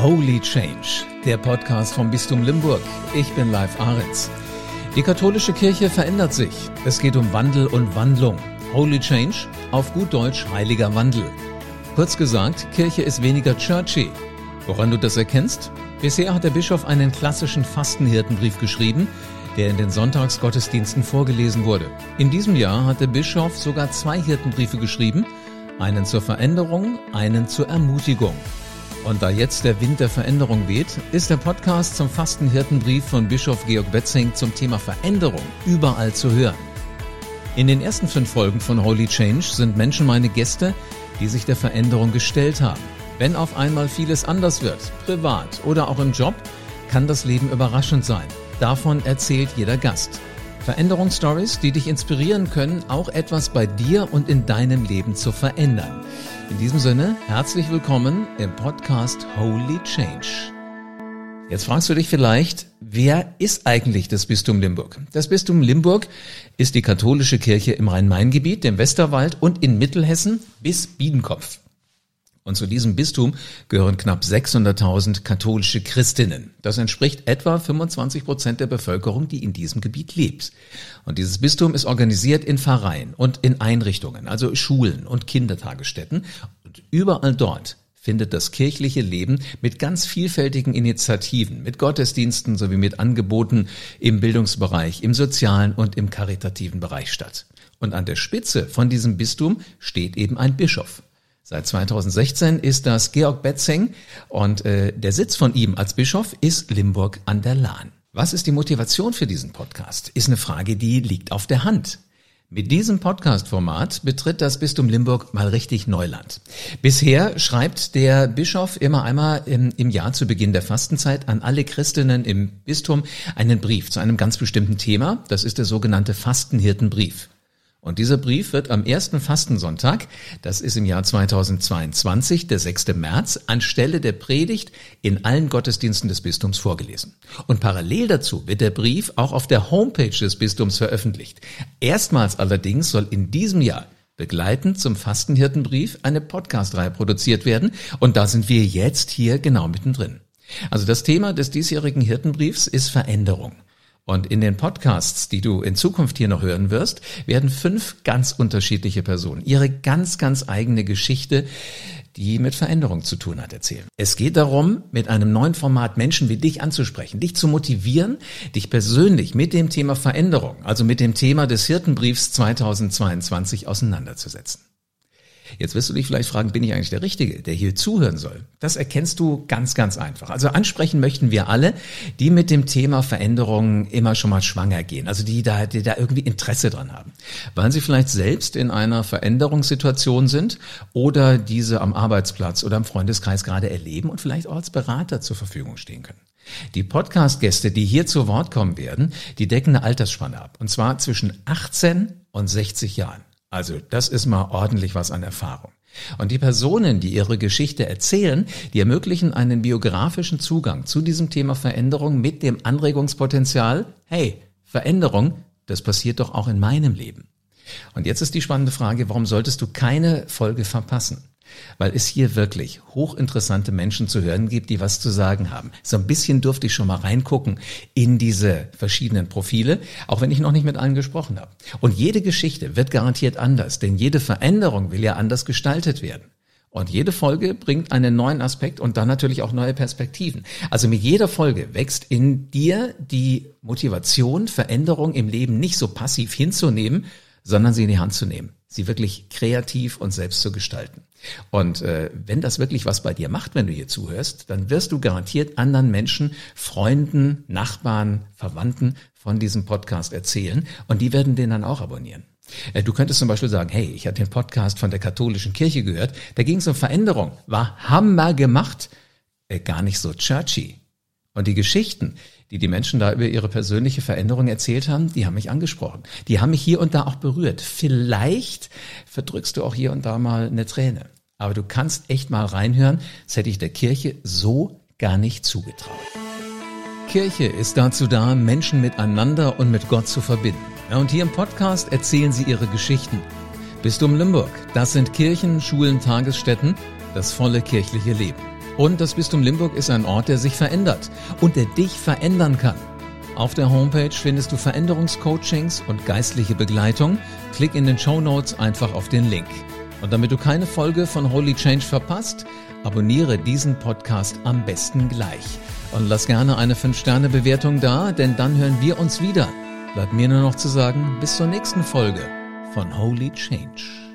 Holy Change, der Podcast vom Bistum Limburg. Ich bin Live Ahrens. Die katholische Kirche verändert sich. Es geht um Wandel und Wandlung. Holy Change, auf gut Deutsch heiliger Wandel. Kurz gesagt, Kirche ist weniger churchy. Woran du das erkennst? Bisher hat der Bischof einen klassischen Fastenhirtenbrief geschrieben, der in den Sonntagsgottesdiensten vorgelesen wurde. In diesem Jahr hat der Bischof sogar zwei Hirtenbriefe geschrieben, einen zur Veränderung, einen zur Ermutigung. Und da jetzt der Wind der Veränderung weht, ist der Podcast zum Fastenhirtenbrief von Bischof Georg Betzing zum Thema Veränderung überall zu hören. In den ersten fünf Folgen von Holy Change sind Menschen meine Gäste, die sich der Veränderung gestellt haben. Wenn auf einmal vieles anders wird, privat oder auch im Job, kann das Leben überraschend sein. Davon erzählt jeder Gast. Veränderungsstories, die dich inspirieren können, auch etwas bei dir und in deinem Leben zu verändern. In diesem Sinne, herzlich willkommen im Podcast Holy Change. Jetzt fragst du dich vielleicht, wer ist eigentlich das Bistum Limburg? Das Bistum Limburg ist die katholische Kirche im Rhein-Main-Gebiet, dem Westerwald und in Mittelhessen bis Biedenkopf. Und zu diesem Bistum gehören knapp 600.000 katholische Christinnen. Das entspricht etwa 25 Prozent der Bevölkerung, die in diesem Gebiet lebt. Und dieses Bistum ist organisiert in Pfarreien und in Einrichtungen, also Schulen und Kindertagesstätten. Und überall dort findet das kirchliche Leben mit ganz vielfältigen Initiativen, mit Gottesdiensten sowie mit Angeboten im Bildungsbereich, im sozialen und im karitativen Bereich statt. Und an der Spitze von diesem Bistum steht eben ein Bischof. Seit 2016 ist das Georg Betzing und äh, der Sitz von ihm als Bischof ist Limburg an der Lahn. Was ist die Motivation für diesen Podcast? Ist eine Frage, die liegt auf der Hand. Mit diesem Podcast-Format betritt das Bistum Limburg mal richtig Neuland. Bisher schreibt der Bischof immer einmal im, im, Jahr zu Beginn der Fastenzeit an alle Christinnen im Bistum einen Brief zu einem ganz bestimmten Thema. Das ist der sogenannte Fastenhirtenbrief. Und dieser Brief wird am ersten Fastensonntag, das ist im Jahr 2022, der 6. März, anstelle der Predigt in allen Gottesdiensten des Bistums vorgelesen. Und parallel dazu wird der Brief auch auf der Homepage des Bistums veröffentlicht. Erstmals allerdings soll in diesem Jahr begleitend zum Fastenhirtenbrief eine Podcastreihe produziert werden. Und da sind wir jetzt hier genau mittendrin. Also das Thema des diesjährigen Hirtenbriefs ist Veränderung. Und in den Podcasts, die du in Zukunft hier noch hören wirst, werden fünf ganz unterschiedliche Personen ihre ganz, ganz eigene Geschichte, die mit Veränderung zu tun hat, erzählen. Es geht darum, mit einem neuen Format Menschen wie dich anzusprechen, dich zu motivieren, dich persönlich mit dem Thema Veränderung, also mit dem Thema des Hirtenbriefs 2022 auseinanderzusetzen. Jetzt wirst du dich vielleicht fragen, bin ich eigentlich der Richtige, der hier zuhören soll? Das erkennst du ganz, ganz einfach. Also ansprechen möchten wir alle, die mit dem Thema Veränderungen immer schon mal schwanger gehen, also die da, die da irgendwie Interesse dran haben, weil sie vielleicht selbst in einer Veränderungssituation sind oder diese am Arbeitsplatz oder im Freundeskreis gerade erleben und vielleicht auch als Berater zur Verfügung stehen können. Die Podcast-Gäste, die hier zu Wort kommen werden, die decken eine Altersspanne ab. Und zwar zwischen 18 und 60 Jahren. Also das ist mal ordentlich was an Erfahrung. Und die Personen, die ihre Geschichte erzählen, die ermöglichen einen biografischen Zugang zu diesem Thema Veränderung mit dem Anregungspotenzial, hey, Veränderung, das passiert doch auch in meinem Leben. Und jetzt ist die spannende Frage, warum solltest du keine Folge verpassen? Weil es hier wirklich hochinteressante Menschen zu hören gibt, die was zu sagen haben. So ein bisschen durfte ich schon mal reingucken in diese verschiedenen Profile, auch wenn ich noch nicht mit allen gesprochen habe. Und jede Geschichte wird garantiert anders, denn jede Veränderung will ja anders gestaltet werden. Und jede Folge bringt einen neuen Aspekt und dann natürlich auch neue Perspektiven. Also mit jeder Folge wächst in dir die Motivation, Veränderung im Leben nicht so passiv hinzunehmen, sondern sie in die Hand zu nehmen, sie wirklich kreativ und selbst zu gestalten. Und äh, wenn das wirklich was bei dir macht, wenn du hier zuhörst, dann wirst du garantiert anderen Menschen, Freunden, Nachbarn, Verwandten von diesem Podcast erzählen und die werden den dann auch abonnieren. Äh, du könntest zum Beispiel sagen, hey, ich hatte den Podcast von der katholischen Kirche gehört, da ging es um Veränderung, war Hammer gemacht, äh, gar nicht so churchy. Und die Geschichten, die die Menschen da über ihre persönliche Veränderung erzählt haben, die haben mich angesprochen. Die haben mich hier und da auch berührt. Vielleicht verdrückst du auch hier und da mal eine Träne. Aber du kannst echt mal reinhören, das hätte ich der Kirche so gar nicht zugetraut. Kirche ist dazu da, Menschen miteinander und mit Gott zu verbinden. und hier im Podcast erzählen sie ihre Geschichten. Bistum Limburg, das sind Kirchen, Schulen, Tagesstätten, das volle kirchliche Leben. Und das Bistum Limburg ist ein Ort, der sich verändert und der dich verändern kann. Auf der Homepage findest du Veränderungscoachings und geistliche Begleitung. Klick in den Show Notes einfach auf den Link. Und damit du keine Folge von Holy Change verpasst, abonniere diesen Podcast am besten gleich. Und lass gerne eine 5-Sterne-Bewertung da, denn dann hören wir uns wieder. Bleibt mir nur noch zu sagen, bis zur nächsten Folge von Holy Change.